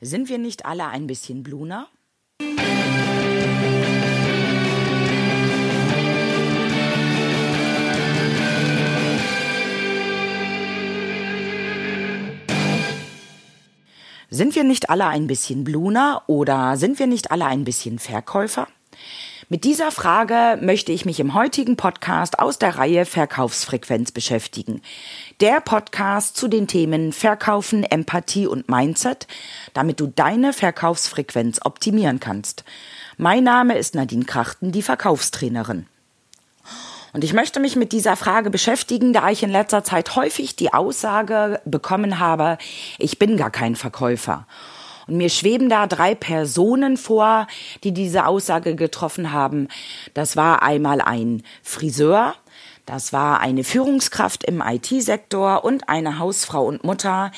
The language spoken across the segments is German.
Sind wir nicht alle ein bisschen Bluna? Sind wir nicht alle ein bisschen Bluna oder sind wir nicht alle ein bisschen Verkäufer? Mit dieser Frage möchte ich mich im heutigen Podcast aus der Reihe Verkaufsfrequenz beschäftigen. Der Podcast zu den Themen Verkaufen, Empathie und Mindset, damit du deine Verkaufsfrequenz optimieren kannst. Mein Name ist Nadine Krachten, die Verkaufstrainerin. Und ich möchte mich mit dieser Frage beschäftigen, da ich in letzter Zeit häufig die Aussage bekommen habe, ich bin gar kein Verkäufer. Und mir schweben da drei Personen vor, die diese Aussage getroffen haben. Das war einmal ein Friseur, das war eine Führungskraft im IT-Sektor und eine Hausfrau und Mutter,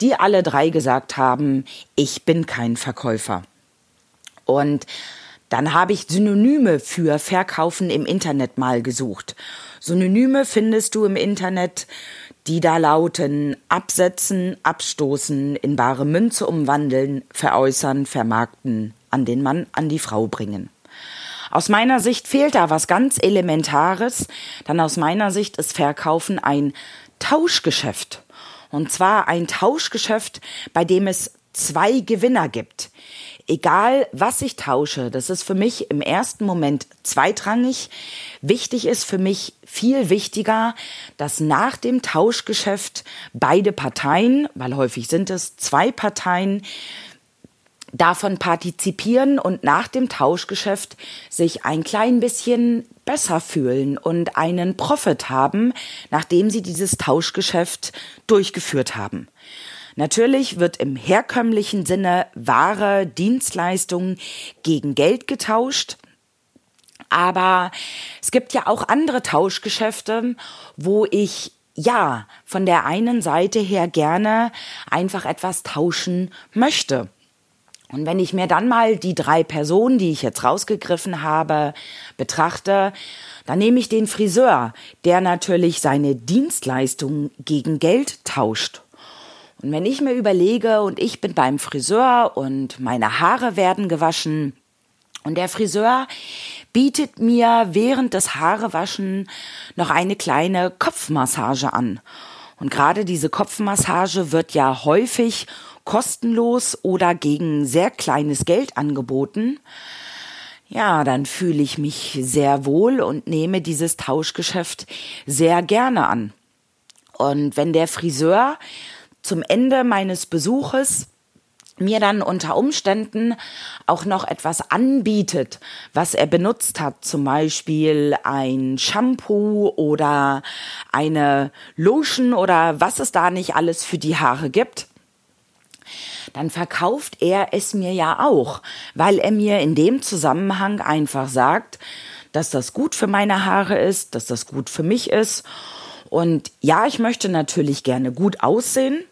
die alle drei gesagt haben, ich bin kein Verkäufer. Und dann habe ich Synonyme für Verkaufen im Internet mal gesucht. Synonyme findest du im Internet die da lauten absetzen, abstoßen, in bare Münze umwandeln, veräußern, vermarkten, an den Mann, an die Frau bringen. Aus meiner Sicht fehlt da was ganz Elementares, dann aus meiner Sicht ist Verkaufen ein Tauschgeschäft. Und zwar ein Tauschgeschäft, bei dem es zwei Gewinner gibt egal was ich tausche, das ist für mich im ersten Moment zweitrangig. Wichtig ist für mich viel wichtiger, dass nach dem Tauschgeschäft beide Parteien, weil häufig sind es zwei Parteien, davon partizipieren und nach dem Tauschgeschäft sich ein klein bisschen besser fühlen und einen Profit haben, nachdem sie dieses Tauschgeschäft durchgeführt haben. Natürlich wird im herkömmlichen Sinne Ware, Dienstleistungen gegen Geld getauscht. Aber es gibt ja auch andere Tauschgeschäfte, wo ich ja von der einen Seite her gerne einfach etwas tauschen möchte. Und wenn ich mir dann mal die drei Personen, die ich jetzt rausgegriffen habe, betrachte, dann nehme ich den Friseur, der natürlich seine Dienstleistungen gegen Geld tauscht. Und wenn ich mir überlege und ich bin beim Friseur und meine Haare werden gewaschen und der Friseur bietet mir während des Haarewaschen noch eine kleine Kopfmassage an. Und gerade diese Kopfmassage wird ja häufig kostenlos oder gegen sehr kleines Geld angeboten. Ja, dann fühle ich mich sehr wohl und nehme dieses Tauschgeschäft sehr gerne an. Und wenn der Friseur zum Ende meines Besuches mir dann unter Umständen auch noch etwas anbietet, was er benutzt hat, zum Beispiel ein Shampoo oder eine Lotion oder was es da nicht alles für die Haare gibt, dann verkauft er es mir ja auch, weil er mir in dem Zusammenhang einfach sagt, dass das gut für meine Haare ist, dass das gut für mich ist. Und ja, ich möchte natürlich gerne gut aussehen,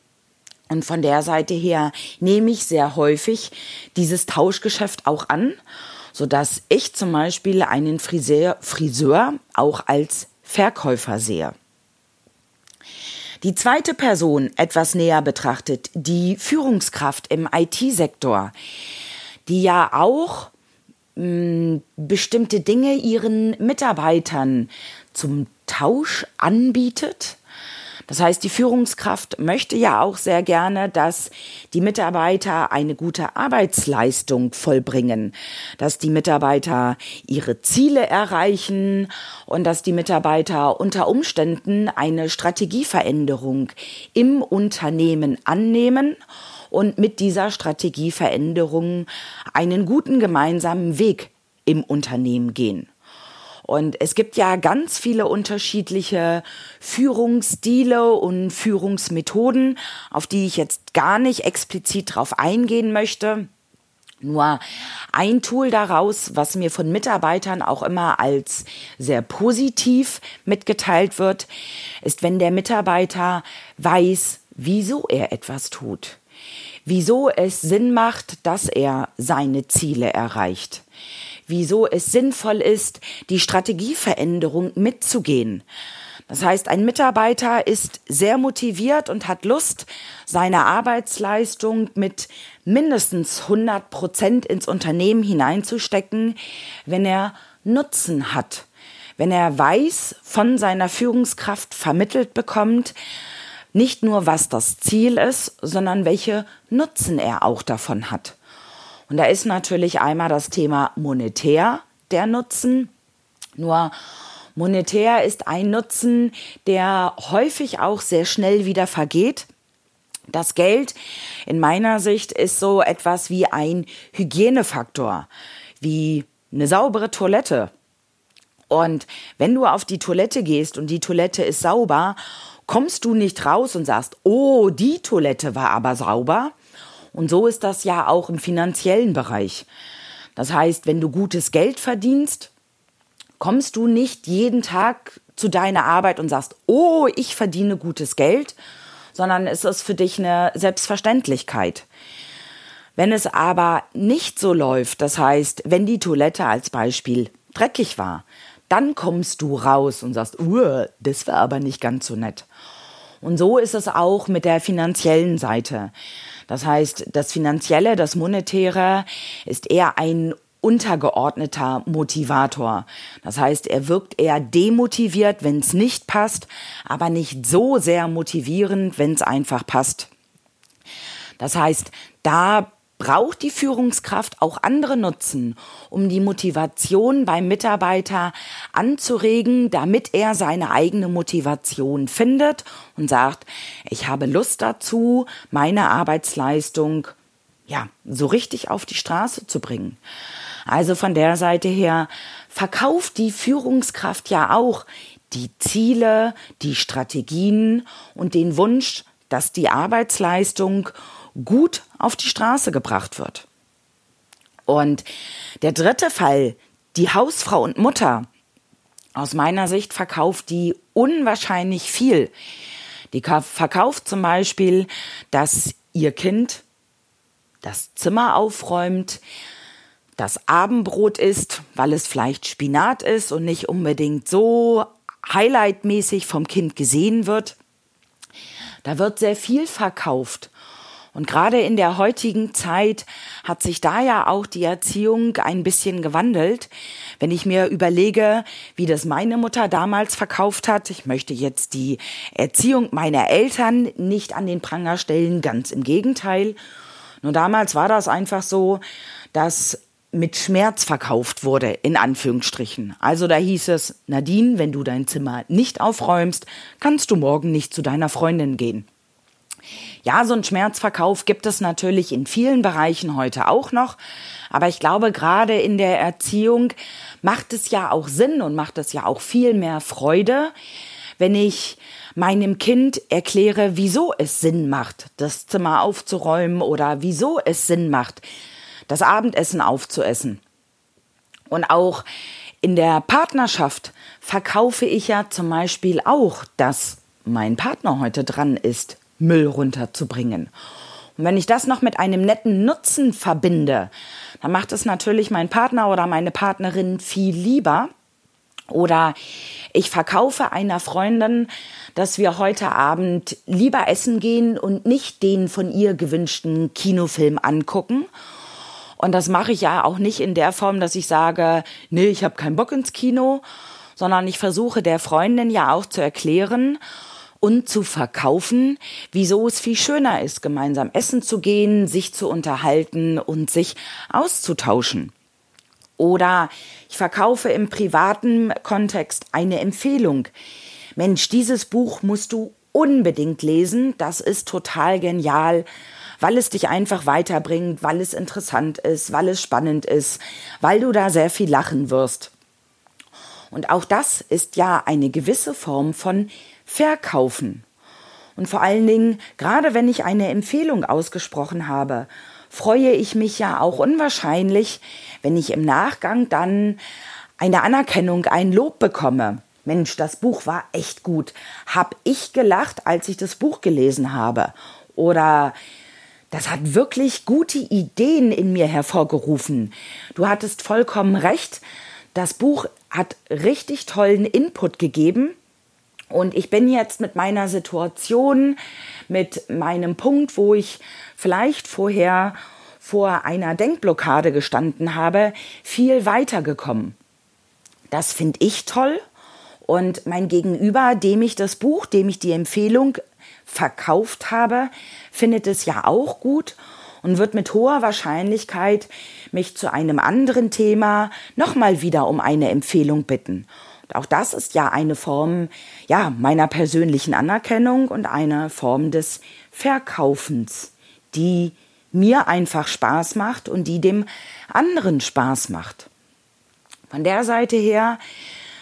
und von der Seite her nehme ich sehr häufig dieses Tauschgeschäft auch an, so dass ich zum Beispiel einen Friseur, Friseur auch als Verkäufer sehe. Die zweite Person etwas näher betrachtet, die Führungskraft im IT-Sektor, die ja auch mh, hm, bestimmte Dinge ihren Mitarbeitern zum Tausch anbietet das heißt, die Führungskraft möchte ja auch sehr gerne, dass die Mitarbeiter eine gute Arbeitsleistung vollbringen, dass die Mitarbeiter ihre Ziele erreichen und dass die Mitarbeiter unter Umständen eine Strategieveränderung im Unternehmen annehmen und mit dieser Strategieveränderung einen guten gemeinsamen Weg im Unternehmen gehen. Und es gibt ja ganz viele unterschiedliche Führungsstile und Führungsmethoden, auf die ich jetzt gar nicht explizit drauf eingehen möchte. Nur ein Tool daraus, was mir von Mitarbeitern auch immer als sehr positiv mitgeteilt wird, ist, wenn der Mitarbeiter weiß, wieso er etwas tut. Wieso es Sinn macht, dass er seine Ziele erreicht wieso es sinnvoll ist, die Strategieveränderung mitzugehen. Das heißt, ein Mitarbeiter ist sehr motiviert und hat Lust, seine Arbeitsleistung mit mindestens 100 Prozent ins Unternehmen hineinzustecken, wenn er Nutzen hat, wenn er weiß, von seiner Führungskraft vermittelt bekommt, nicht nur was das Ziel ist, sondern welche Nutzen er auch davon hat. Und da ist natürlich einmal das Thema monetär der Nutzen. Nur Monetär ist ein Nutzen, der häufig auch sehr schnell wieder vergeht. Das Geld in meiner Sicht ist so etwas wie ein Hygienefaktor, wie eine saubere Toilette. Und wenn du auf die Toilette gehst und die Toilette ist sauber, kommst du nicht raus und sagst, oh, die Toilette war aber sauber. Und so ist das ja auch im finanziellen Bereich. Das heißt, wenn du gutes Geld verdienst, kommst du nicht jeden Tag zu deiner Arbeit und sagst, oh, ich verdiene gutes Geld, sondern es ist für dich eine Selbstverständlichkeit. Wenn es aber nicht so läuft, das heißt, wenn die Toilette als Beispiel dreckig war, dann kommst du raus und sagst, uh, das war aber nicht ganz so nett. Und so ist es auch mit der finanziellen Seite. Das heißt, das Finanzielle, das Monetäre ist eher ein untergeordneter Motivator. Das heißt, er wirkt eher demotiviert, wenn es nicht passt, aber nicht so sehr motivierend, wenn es einfach passt. Das heißt, da braucht die Führungskraft auch andere Nutzen, um die Motivation beim Mitarbeiter anzuregen, damit er seine eigene Motivation findet und sagt, ich habe Lust dazu, meine Arbeitsleistung ja, so richtig auf die Straße zu bringen. Also von der Seite her verkauft die Führungskraft ja auch die Ziele, die Strategien und den Wunsch, dass die Arbeitsleistung gut auf die Straße gebracht wird. Und der dritte Fall, die Hausfrau und Mutter, aus meiner Sicht verkauft die unwahrscheinlich viel. Die verkauft zum Beispiel, dass ihr Kind das Zimmer aufräumt, das Abendbrot ist, weil es vielleicht Spinat ist und nicht unbedingt so highlightmäßig vom Kind gesehen wird. Da wird sehr viel verkauft. Und gerade in der heutigen Zeit hat sich da ja auch die Erziehung ein bisschen gewandelt. Wenn ich mir überlege, wie das meine Mutter damals verkauft hat, ich möchte jetzt die Erziehung meiner Eltern nicht an den Pranger stellen, ganz im Gegenteil. Nur damals war das einfach so, dass mit Schmerz verkauft wurde, in Anführungsstrichen. Also da hieß es, Nadine, wenn du dein Zimmer nicht aufräumst, kannst du morgen nicht zu deiner Freundin gehen. Ja, so ein Schmerzverkauf gibt es natürlich in vielen Bereichen heute auch noch. Aber ich glaube, gerade in der Erziehung macht es ja auch Sinn und macht es ja auch viel mehr Freude, wenn ich meinem Kind erkläre, wieso es Sinn macht, das Zimmer aufzuräumen oder wieso es Sinn macht, das Abendessen aufzuessen. Und auch in der Partnerschaft verkaufe ich ja zum Beispiel auch, dass mein Partner heute dran ist, Müll runterzubringen. Und wenn ich das noch mit einem netten Nutzen verbinde, dann macht es natürlich mein Partner oder meine Partnerin viel lieber. Oder ich verkaufe einer Freundin, dass wir heute Abend lieber essen gehen und nicht den von ihr gewünschten Kinofilm angucken und das mache ich ja auch nicht in der Form, dass ich sage, nee, ich habe keinen Bock ins Kino, sondern ich versuche der Freundin ja auch zu erklären und zu verkaufen, wieso es viel schöner ist, gemeinsam essen zu gehen, sich zu unterhalten und sich auszutauschen. Oder ich verkaufe im privaten Kontext eine Empfehlung. Mensch, dieses Buch musst du unbedingt lesen, das ist total genial weil es dich einfach weiterbringt, weil es interessant ist, weil es spannend ist, weil du da sehr viel lachen wirst. Und auch das ist ja eine gewisse Form von Verkaufen. Und vor allen Dingen, gerade wenn ich eine Empfehlung ausgesprochen habe, freue ich mich ja auch unwahrscheinlich, wenn ich im Nachgang dann eine Anerkennung, ein Lob bekomme. Mensch, das Buch war echt gut. Hab ich gelacht, als ich das Buch gelesen habe? Oder das hat wirklich gute Ideen in mir hervorgerufen. Du hattest vollkommen recht. Das Buch hat richtig tollen Input gegeben. Und ich bin jetzt mit meiner Situation, mit meinem Punkt, wo ich vielleicht vorher vor einer Denkblockade gestanden habe, viel weiter gekommen. Das finde ich toll. Und mein Gegenüber, dem ich das Buch, dem ich die Empfehlung verkauft habe, findet es ja auch gut und wird mit hoher Wahrscheinlichkeit mich zu einem anderen Thema nochmal wieder um eine Empfehlung bitten. Und auch das ist ja eine Form, ja, meiner persönlichen Anerkennung und eine Form des Verkaufens, die mir einfach Spaß macht und die dem anderen Spaß macht. Von der Seite her,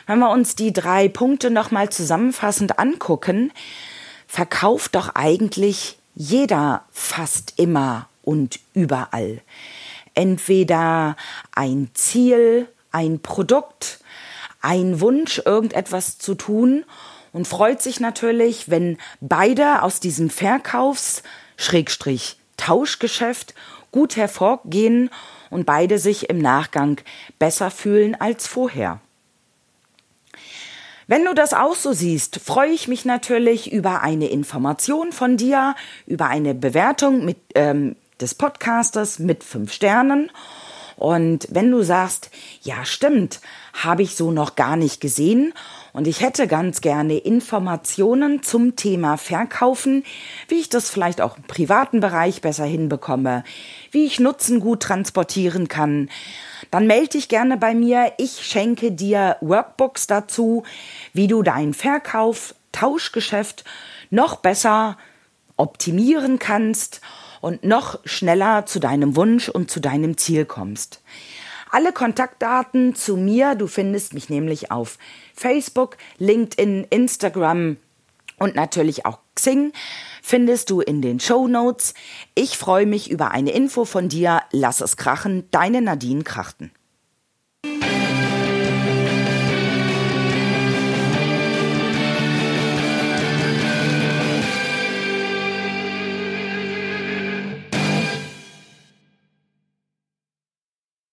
wenn wir uns die drei Punkte nochmal zusammenfassend angucken, verkauft doch eigentlich jeder fast immer und überall. Entweder ein Ziel, ein Produkt, ein Wunsch, irgendetwas zu tun und freut sich natürlich, wenn beide aus diesem Verkaufs Schrägstrich Tauschgeschäft gut hervorgehen und beide sich im Nachgang besser fühlen als vorher. Wenn du das auch so siehst, freue ich mich natürlich über eine Information von dir, über eine Bewertung mit, ähm, des Podcasters mit fünf Sternen. Und wenn du sagst, ja stimmt, habe ich so noch gar nicht gesehen und ich hätte ganz gerne Informationen zum Thema Verkaufen, wie ich das vielleicht auch im privaten Bereich besser hinbekomme, wie ich Nutzen gut transportieren kann, dann melde dich gerne bei mir. Ich schenke dir Workbooks dazu, wie du dein Verkauf, Tauschgeschäft noch besser optimieren kannst und noch schneller zu deinem Wunsch und zu deinem Ziel kommst. Alle Kontaktdaten zu mir, du findest mich nämlich auf Facebook, LinkedIn, Instagram und natürlich auch Xing, findest du in den Show Notes. Ich freue mich über eine Info von dir. Lass es krachen, deine Nadine Krachten.